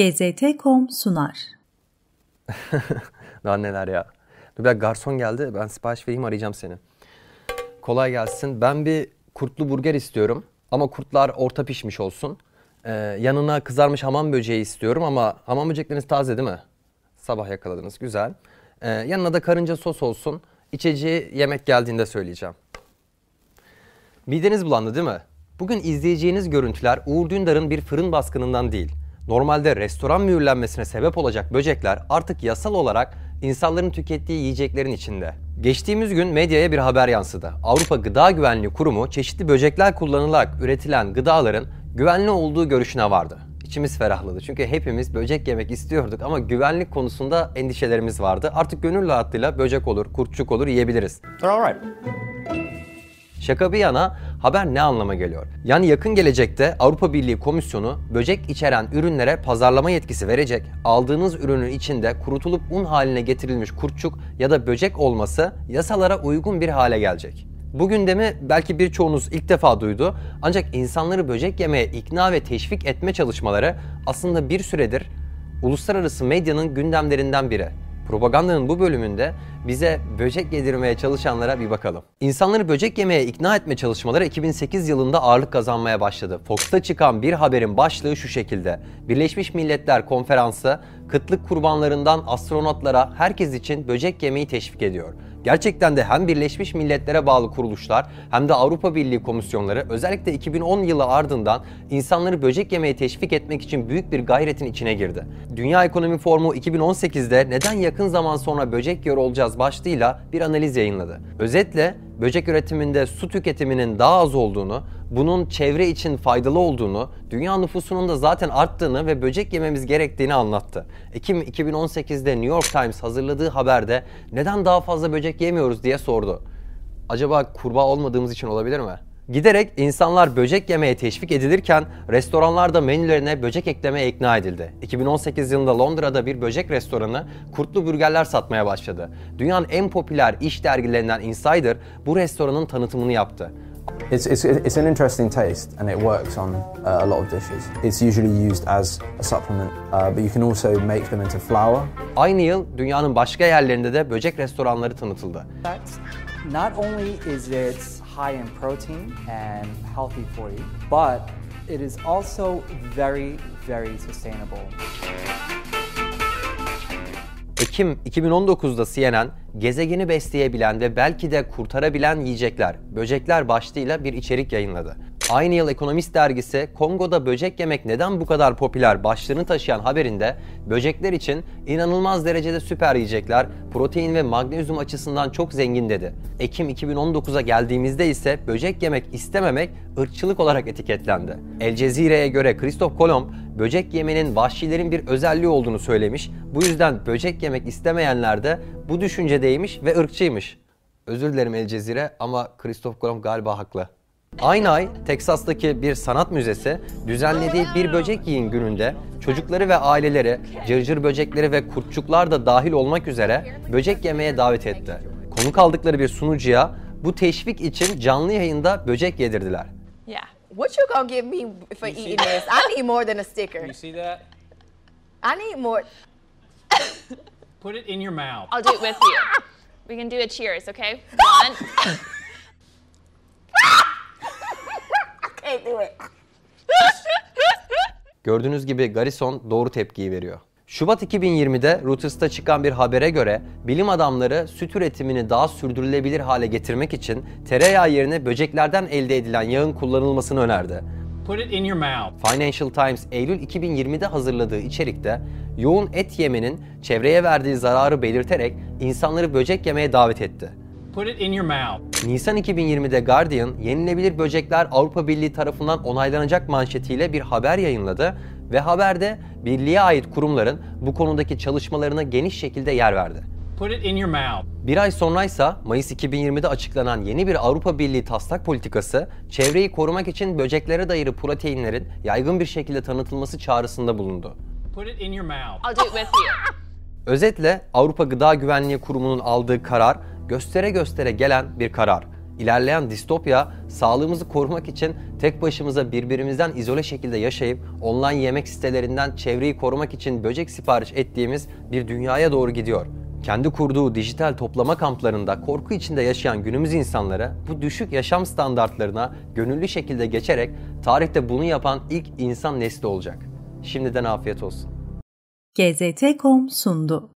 GZT.com sunar. Daha neler ya. Dur bir garson geldi. Ben sipariş vereyim arayacağım seni. Kolay gelsin. Ben bir kurtlu burger istiyorum. Ama kurtlar orta pişmiş olsun. Ee, yanına kızarmış hamam böceği istiyorum ama hamam böcekleriniz taze değil mi? Sabah yakaladınız. Güzel. Ee, yanına da karınca sos olsun. İçeceği yemek geldiğinde söyleyeceğim. Mideniz bulandı değil mi? Bugün izleyeceğiniz görüntüler Uğur Dündar'ın bir fırın baskınından değil. Normalde restoran mühürlenmesine sebep olacak böcekler artık yasal olarak insanların tükettiği yiyeceklerin içinde. Geçtiğimiz gün medyaya bir haber yansıdı. Avrupa Gıda Güvenliği Kurumu çeşitli böcekler kullanılarak üretilen gıdaların güvenli olduğu görüşüne vardı. İçimiz ferahladı çünkü hepimiz böcek yemek istiyorduk ama güvenlik konusunda endişelerimiz vardı. Artık gönül rahatlığıyla böcek olur, kurtçuk olur yiyebiliriz. They're all right. Şaka bir yana haber ne anlama geliyor? Yani yakın gelecekte Avrupa Birliği Komisyonu böcek içeren ürünlere pazarlama yetkisi verecek. Aldığınız ürünün içinde kurutulup un haline getirilmiş kurtçuk ya da böcek olması yasalara uygun bir hale gelecek. Bu gündemi belki birçoğunuz ilk defa duydu ancak insanları böcek yemeye ikna ve teşvik etme çalışmaları aslında bir süredir uluslararası medyanın gündemlerinden biri. Propagandanın bu bölümünde bize böcek yedirmeye çalışanlara bir bakalım. İnsanları böcek yemeye ikna etme çalışmaları 2008 yılında ağırlık kazanmaya başladı. Fox'ta çıkan bir haberin başlığı şu şekilde. Birleşmiş Milletler Konferansı kıtlık kurbanlarından astronotlara herkes için böcek yemeyi teşvik ediyor. Gerçekten de hem Birleşmiş Milletler'e bağlı kuruluşlar hem de Avrupa Birliği komisyonları özellikle 2010 yılı ardından insanları böcek yemeye teşvik etmek için büyük bir gayretin içine girdi. Dünya Ekonomi Forumu 2018'de neden yakın zaman sonra böcek yiyor olacağız başlığıyla bir analiz yayınladı. Özetle böcek üretiminde su tüketiminin daha az olduğunu, bunun çevre için faydalı olduğunu, dünya nüfusunun da zaten arttığını ve böcek yememiz gerektiğini anlattı. Ekim 2018'de New York Times hazırladığı haberde neden daha fazla böcek yemiyoruz diye sordu. Acaba kurbağa olmadığımız için olabilir mi? Giderek insanlar böcek yemeye teşvik edilirken restoranlarda menülerine böcek eklemeye ikna edildi. 2018 yılında Londra'da bir böcek restoranı kurtlu burgerler satmaya başladı. Dünyanın en popüler iş dergilerinden Insider bu restoranın tanıtımını yaptı. It's, it's, it's an interesting taste and it works on uh, a lot of dishes. It's usually used as a supplement, uh, but you can also make them into flour. Aynı yıl dünyanın başka yerlerinde de böcek restoranları tanıtıldı. That's not only is it high in protein and healthy for you, but it is also very, very sustainable. Ekim 2019'da CNN, gezegeni besleyebilen ve belki de kurtarabilen yiyecekler, böcekler başlığıyla bir içerik yayınladı. Aynı yıl Ekonomist dergisi Kongo'da böcek yemek neden bu kadar popüler başlığını taşıyan haberinde böcekler için inanılmaz derecede süper yiyecekler, protein ve magnezyum açısından çok zengin dedi. Ekim 2019'a geldiğimizde ise böcek yemek istememek ırkçılık olarak etiketlendi. El Cezire'ye göre Christoph Kolomb böcek yemenin vahşilerin bir özelliği olduğunu söylemiş. Bu yüzden böcek yemek istemeyenler de bu düşüncedeymiş ve ırkçıymış. Özür dilerim El Cezire ama Christoph Kolomb galiba haklı. Aynı ay Teksas'taki bir sanat müzesi düzenlediği bir böcek yiyin gününde çocukları ve aileleri, cırcır böcekleri ve kurtçuklar da dahil olmak üzere böcek yemeye davet etti. Konuk aldıkları bir sunucuya bu teşvik için canlı yayında böcek yedirdiler. Yeah. What you gonna give me for eating this? I need more than a sticker. You see that? I need more. Put it in your mouth. I'll do it with you. We can do a cheers, okay? One. Can't do it. Gördüğünüz gibi Garrison doğru tepkiyi veriyor. Şubat 2020'de Reuters'ta çıkan bir habere göre bilim adamları süt üretimini daha sürdürülebilir hale getirmek için tereyağı yerine böceklerden elde edilen yağın kullanılmasını önerdi. Put it in your mouth. Financial Times Eylül 2020'de hazırladığı içerikte yoğun et yemenin çevreye verdiği zararı belirterek insanları böcek yemeye davet etti. Put it in your mouth. Nisan 2020'de Guardian, yenilebilir böcekler Avrupa Birliği tarafından onaylanacak manşetiyle bir haber yayınladı ve haberde birliğe ait kurumların bu konudaki çalışmalarına geniş şekilde yer verdi. Put it in your mouth. Bir ay sonraysa Mayıs 2020'de açıklanan yeni bir Avrupa Birliği taslak politikası, çevreyi korumak için böceklere dayalı proteinlerin yaygın bir şekilde tanıtılması çağrısında bulundu. Put it in your mouth. I'll do it with you. Özetle Avrupa Gıda Güvenliği Kurumu'nun aldığı karar göstere göstere gelen bir karar. İlerleyen distopya sağlığımızı korumak için tek başımıza birbirimizden izole şekilde yaşayıp online yemek sitelerinden çevreyi korumak için böcek sipariş ettiğimiz bir dünyaya doğru gidiyor. Kendi kurduğu dijital toplama kamplarında korku içinde yaşayan günümüz insanları bu düşük yaşam standartlarına gönüllü şekilde geçerek tarihte bunu yapan ilk insan nesli olacak. Şimdiden afiyet olsun. GZT.com sundu.